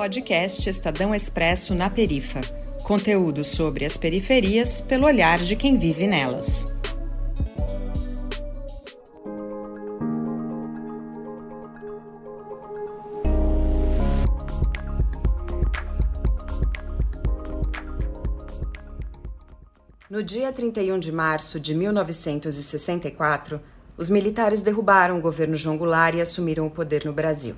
Podcast Estadão Expresso na Perifa. Conteúdo sobre as periferias pelo olhar de quem vive nelas. No dia 31 de março de 1964, os militares derrubaram o governo João Goulart e assumiram o poder no Brasil.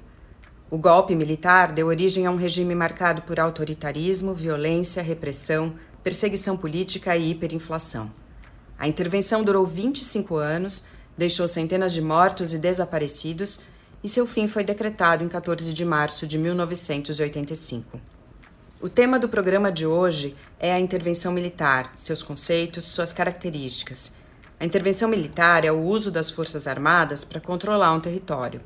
O golpe militar deu origem a um regime marcado por autoritarismo, violência, repressão, perseguição política e hiperinflação. A intervenção durou 25 anos, deixou centenas de mortos e desaparecidos e seu fim foi decretado em 14 de março de 1985. O tema do programa de hoje é a intervenção militar, seus conceitos, suas características. A intervenção militar é o uso das Forças Armadas para controlar um território.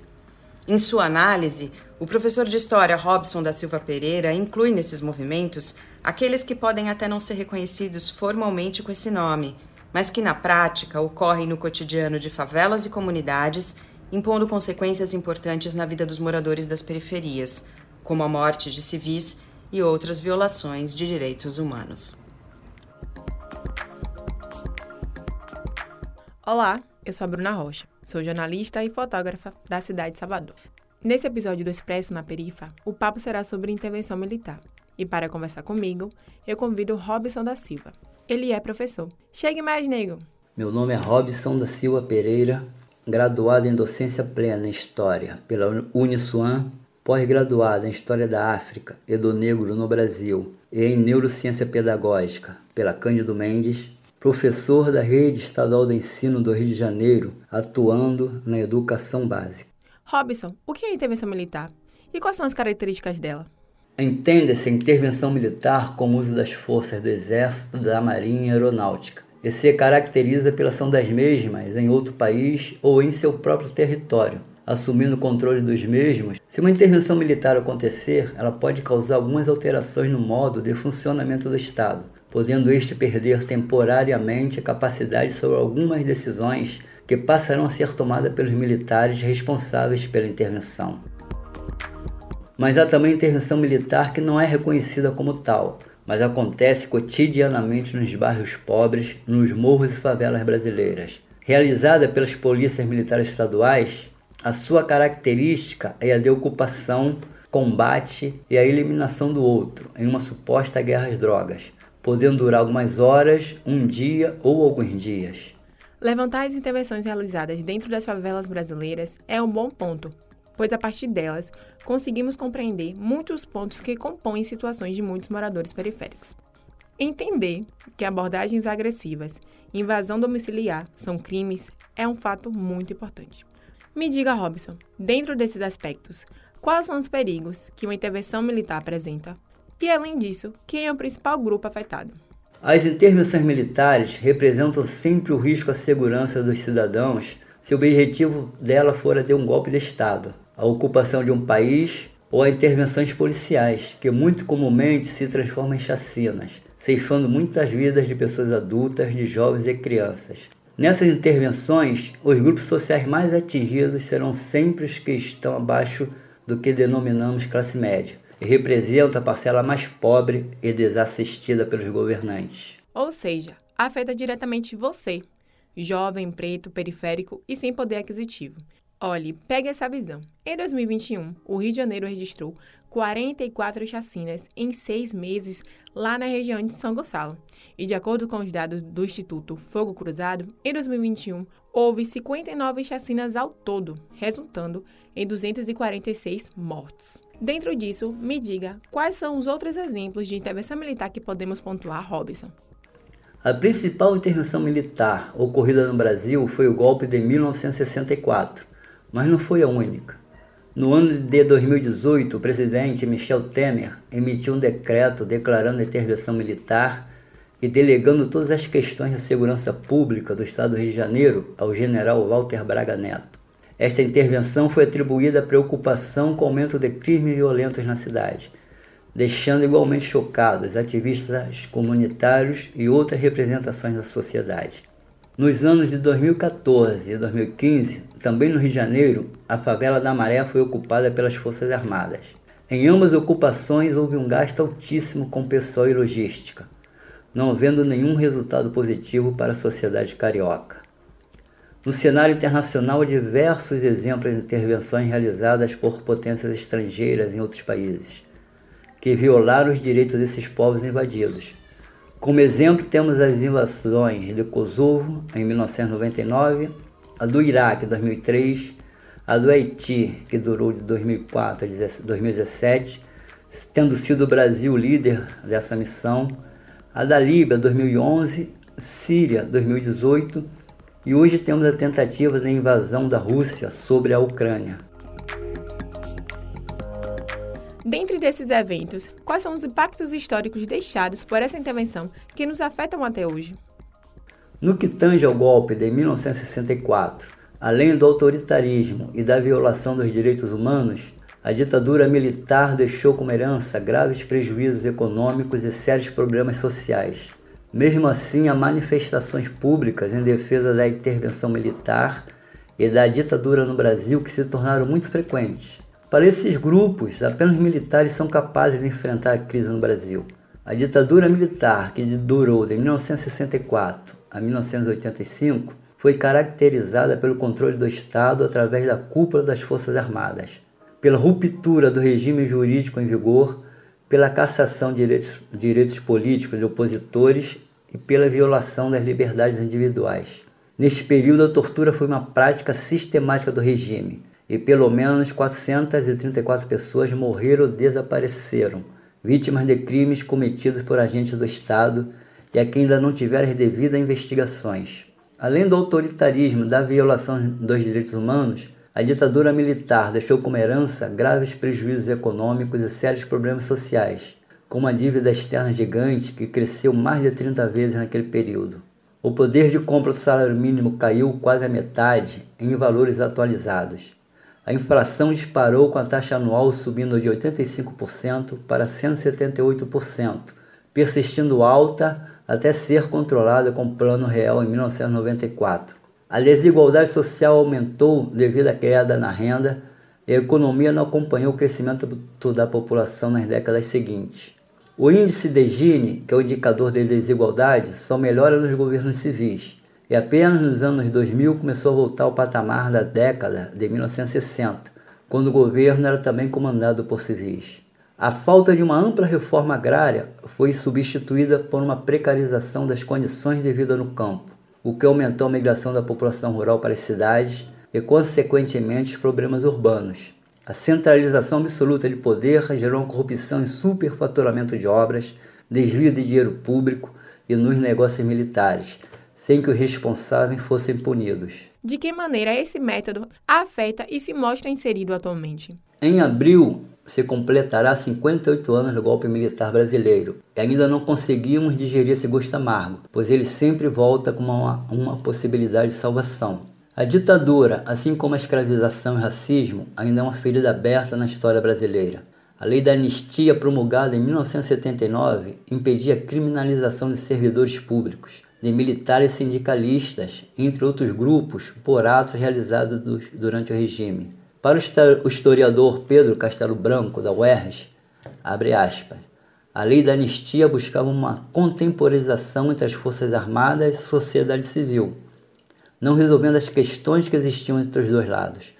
Em sua análise, o professor de História Robson da Silva Pereira inclui nesses movimentos aqueles que podem até não ser reconhecidos formalmente com esse nome, mas que na prática ocorrem no cotidiano de favelas e comunidades, impondo consequências importantes na vida dos moradores das periferias, como a morte de civis e outras violações de direitos humanos. Olá, eu sou a Bruna Rocha, sou jornalista e fotógrafa da cidade de Salvador. Nesse episódio do Expresso na Perifa, o papo será sobre intervenção militar. E para conversar comigo, eu convido Robson da Silva. Ele é professor. Chegue mais, nego! Meu nome é Robson da Silva Pereira, graduado em docência plena em História pela Uniswan pós-graduada em História da África e do Negro no Brasil e em Neurociência Pedagógica pela Cândido Mendes, professor da Rede Estadual do Ensino do Rio de Janeiro, atuando na educação básica. Robson, o que é intervenção militar? E quais são as características dela? Entende-se intervenção militar como uso das forças do Exército, da Marinha e Aeronáutica, e se caracteriza pela ação das mesmas em outro país ou em seu próprio território, assumindo o controle dos mesmos, se uma intervenção militar acontecer, ela pode causar algumas alterações no modo de funcionamento do Estado, podendo este perder temporariamente a capacidade sobre algumas decisões que passarão a ser tomadas pelos militares responsáveis pela intervenção. Mas há também intervenção militar que não é reconhecida como tal, mas acontece cotidianamente nos bairros pobres, nos morros e favelas brasileiras. Realizada pelas polícias militares estaduais, a sua característica é a de ocupação, combate e a eliminação do outro em uma suposta guerra às drogas, podendo durar algumas horas, um dia ou alguns dias. Levantar as intervenções realizadas dentro das favelas brasileiras é um bom ponto, pois a partir delas conseguimos compreender muitos pontos que compõem situações de muitos moradores periféricos. Entender que abordagens agressivas e invasão domiciliar são crimes é um fato muito importante. Me diga, Robson, dentro desses aspectos, quais são os perigos que uma intervenção militar apresenta? E, além disso, quem é o principal grupo afetado? As intervenções militares representam sempre o risco à segurança dos cidadãos se o objetivo dela for ter um golpe de Estado, a ocupação de um país ou a intervenções policiais, que muito comumente se transformam em chacinas, ceifando muitas vidas de pessoas adultas, de jovens e crianças. Nessas intervenções, os grupos sociais mais atingidos serão sempre os que estão abaixo do que denominamos classe média representam a parcela mais pobre e desassistida pelos governantes. Ou seja, afeta diretamente você, jovem, preto, periférico e sem poder aquisitivo. Olhe, pegue essa visão. Em 2021, o Rio de Janeiro registrou 44 chacinas em seis meses lá na região de São Gonçalo. E de acordo com os dados do Instituto Fogo Cruzado, em 2021 houve 59 chacinas ao todo, resultando em 246 mortos. Dentro disso, me diga quais são os outros exemplos de intervenção militar que podemos pontuar, Robson. A principal intervenção militar ocorrida no Brasil foi o golpe de 1964, mas não foi a única. No ano de 2018, o presidente Michel Temer emitiu um decreto declarando a intervenção militar e delegando todas as questões de segurança pública do Estado do Rio de Janeiro ao general Walter Braga Neto. Esta intervenção foi atribuída à preocupação com o aumento de crimes violentos na cidade, deixando igualmente chocados ativistas comunitários e outras representações da sociedade. Nos anos de 2014 e 2015, também no Rio de Janeiro, a favela da Maré foi ocupada pelas Forças Armadas. Em ambas ocupações houve um gasto altíssimo com pessoal e logística, não havendo nenhum resultado positivo para a sociedade carioca. No cenário internacional, diversos exemplos de intervenções realizadas por potências estrangeiras em outros países, que violaram os direitos desses povos invadidos. Como exemplo, temos as invasões de Kosovo em 1999, a do Iraque em 2003, a do Haiti, que durou de 2004 a 2017, tendo sido o Brasil líder dessa missão, a da Líbia 2011, Síria 2018 e hoje temos a tentativa da invasão da Rússia sobre a Ucrânia. Dentre desses eventos, quais são os impactos históricos deixados por essa intervenção que nos afetam até hoje? No que tange ao golpe de 1964, além do autoritarismo e da violação dos direitos humanos, a ditadura militar deixou como herança graves prejuízos econômicos e sérios problemas sociais. Mesmo assim, há manifestações públicas em defesa da intervenção militar e da ditadura no Brasil que se tornaram muito frequentes. Para esses grupos, apenas militares são capazes de enfrentar a crise no Brasil. A ditadura militar, que durou de 1964 a 1985, foi caracterizada pelo controle do Estado através da cúpula das Forças Armadas, pela ruptura do regime jurídico em vigor, pela cassação de direitos, direitos políticos de opositores e pela violação das liberdades individuais. Neste período, a tortura foi uma prática sistemática do regime e pelo menos 434 pessoas morreram ou desapareceram, vítimas de crimes cometidos por agentes do Estado e a quem ainda não tiveram as devidas investigações. Além do autoritarismo da violação dos direitos humanos, a ditadura militar deixou como herança graves prejuízos econômicos e sérios problemas sociais, com uma dívida externa gigante que cresceu mais de 30 vezes naquele período. O poder de compra do salário mínimo caiu quase a metade em valores atualizados. A inflação disparou com a taxa anual subindo de 85% para 178%, persistindo alta até ser controlada com o Plano Real em 1994. A desigualdade social aumentou devido à queda na renda e a economia não acompanhou o crescimento da população nas décadas seguintes. O índice de Gini, que é o indicador de desigualdade, só melhora nos governos civis e apenas nos anos 2000 começou a voltar ao patamar da década de 1960, quando o governo era também comandado por civis. A falta de uma ampla reforma agrária foi substituída por uma precarização das condições de vida no campo, o que aumentou a migração da população rural para as cidades e, consequentemente, os problemas urbanos. A centralização absoluta de poder gerou uma corrupção e superfaturamento de obras, desvio de dinheiro público e nos negócios militares, sem que os responsáveis fossem punidos. De que maneira esse método afeta e se mostra inserido atualmente? Em abril, se completará 58 anos do golpe militar brasileiro e ainda não conseguimos digerir esse gosto amargo, pois ele sempre volta com uma, uma possibilidade de salvação. A ditadura, assim como a escravização e racismo, ainda é uma ferida aberta na história brasileira. A lei da anistia, promulgada em 1979, impedia a criminalização de servidores públicos, de militares sindicalistas, entre outros grupos, por atos realizados durante o regime. Para o historiador Pedro Castelo Branco, da UERJ, abre aspas, a lei da anistia buscava uma contemporização entre as Forças Armadas e sociedade civil, não resolvendo as questões que existiam entre os dois lados,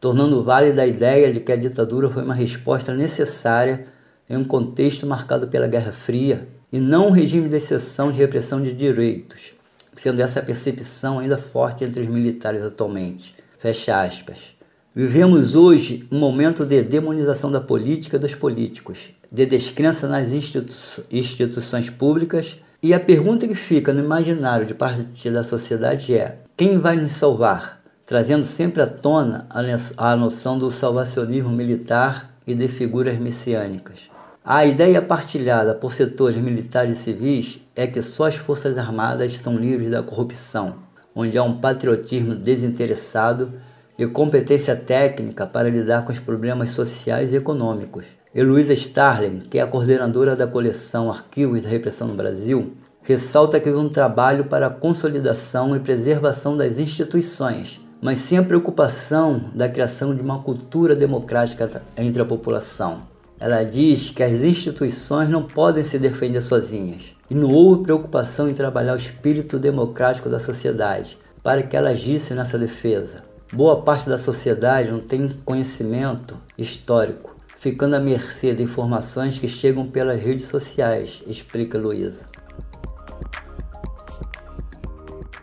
tornando válida a ideia de que a ditadura foi uma resposta necessária em um contexto marcado pela Guerra Fria e não um regime de exceção de repressão de direitos, sendo essa percepção ainda forte entre os militares atualmente. Fecha aspas. Vivemos hoje um momento de demonização da política e dos políticos, de descrença nas institu instituições públicas, e a pergunta que fica no imaginário de parte da sociedade é: quem vai nos salvar? Trazendo sempre à tona a noção do salvacionismo militar e de figuras messiânicas. A ideia partilhada por setores militares e civis é que só as Forças Armadas estão livres da corrupção, onde há um patriotismo desinteressado e competência técnica para lidar com os problemas sociais e econômicos. Heloísa Starling, que é a coordenadora da coleção Arquivos da Repressão no Brasil, ressalta que houve um trabalho para a consolidação e preservação das instituições, mas sem a preocupação da criação de uma cultura democrática entre a população. Ela diz que as instituições não podem se defender sozinhas e não houve preocupação em trabalhar o espírito democrático da sociedade para que ela agisse nessa defesa. Boa parte da sociedade não tem conhecimento histórico, ficando à mercê de informações que chegam pelas redes sociais, explica Luísa.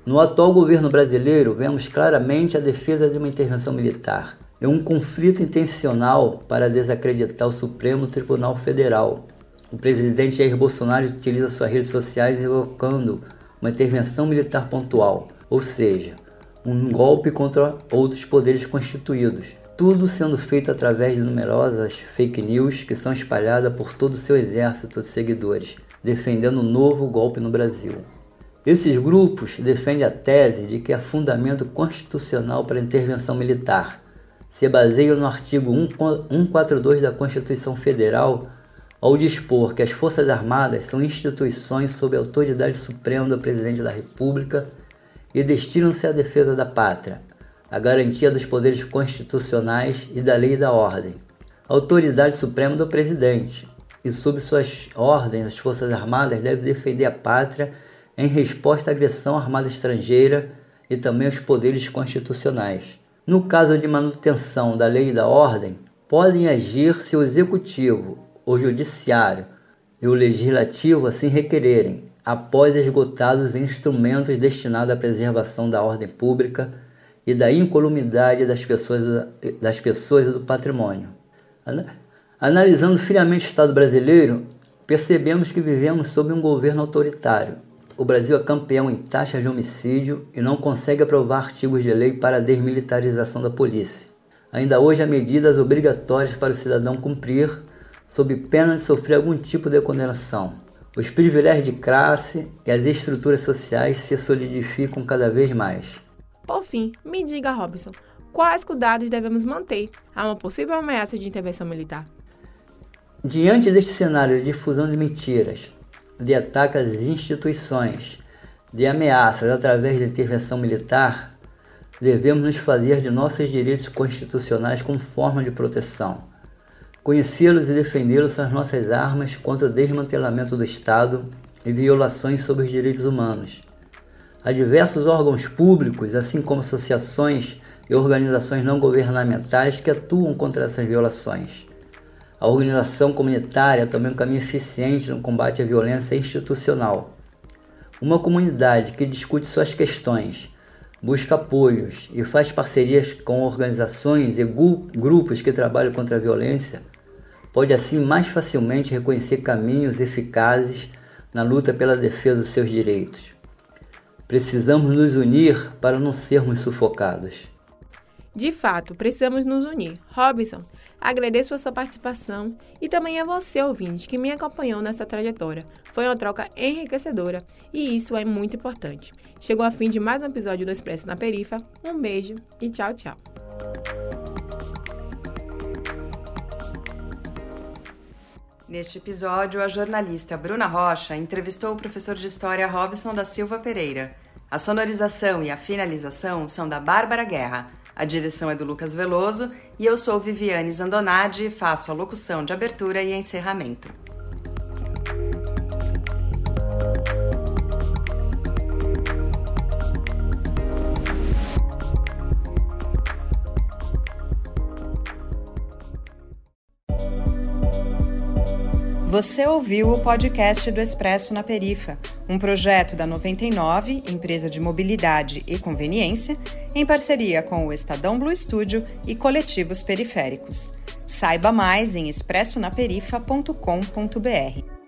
No atual governo brasileiro, vemos claramente a defesa de uma intervenção militar. É um conflito intencional para desacreditar o Supremo Tribunal Federal. O presidente Jair Bolsonaro utiliza suas redes sociais evocando uma intervenção militar pontual, ou seja, um golpe contra outros poderes constituídos. Tudo sendo feito através de numerosas fake news que são espalhadas por todo o seu exército de seguidores, defendendo um novo golpe no Brasil. Esses grupos defendem a tese de que há fundamento constitucional para a intervenção militar. Se baseiam no artigo 142 da Constituição Federal ao dispor que as Forças Armadas são instituições sob a autoridade suprema do Presidente da República e destinam-se à defesa da pátria, à garantia dos poderes constitucionais e da lei e da ordem. A autoridade suprema do Presidente, e sob suas ordens as Forças Armadas devem defender a pátria em resposta à agressão armada estrangeira e também aos poderes constitucionais. No caso de manutenção da lei e da ordem, podem agir se o executivo, o judiciário e o legislativo assim requererem, após esgotados os instrumentos destinados à preservação da ordem pública e da incolumidade das pessoas, das pessoas e do patrimônio. Analisando friamente o Estado brasileiro, percebemos que vivemos sob um governo autoritário, o Brasil é campeão em taxas de homicídio e não consegue aprovar artigos de lei para a desmilitarização da polícia. Ainda hoje há medidas obrigatórias para o cidadão cumprir, sob pena de sofrer algum tipo de condenação. Os privilégios de classe e as estruturas sociais se solidificam cada vez mais. Por fim, me diga, Robson, quais cuidados devemos manter a uma possível ameaça de intervenção militar? Diante deste cenário de difusão de mentiras, de ataque às instituições, de ameaças através da intervenção militar, devemos nos fazer de nossos direitos constitucionais como forma de proteção. Conhecê-los e defendê-los são as nossas armas contra o desmantelamento do Estado e violações sobre os direitos humanos. Há diversos órgãos públicos, assim como associações e organizações não governamentais que atuam contra essas violações. A organização comunitária é também um caminho eficiente no combate à violência institucional. Uma comunidade que discute suas questões, busca apoios e faz parcerias com organizações e grupos que trabalham contra a violência, pode assim mais facilmente reconhecer caminhos eficazes na luta pela defesa dos seus direitos. Precisamos nos unir para não sermos sufocados. De fato, precisamos nos unir. Robinson, agradeço a sua participação e também a você, ouvinte, que me acompanhou nessa trajetória. Foi uma troca enriquecedora e isso é muito importante. Chegou a fim de mais um episódio do Expresso na Perifa. Um beijo e tchau, tchau. Neste episódio, a jornalista Bruna Rocha entrevistou o professor de História Robson da Silva Pereira. A sonorização e a finalização são da Bárbara Guerra. A direção é do Lucas Veloso e eu sou Viviane Zandonade e faço a locução de abertura e encerramento. Você ouviu o podcast do Expresso na Perifa, um projeto da 99, empresa de mobilidade e conveniência, em parceria com o Estadão Blue Studio e coletivos periféricos. Saiba mais em expressonaperifa.com.br.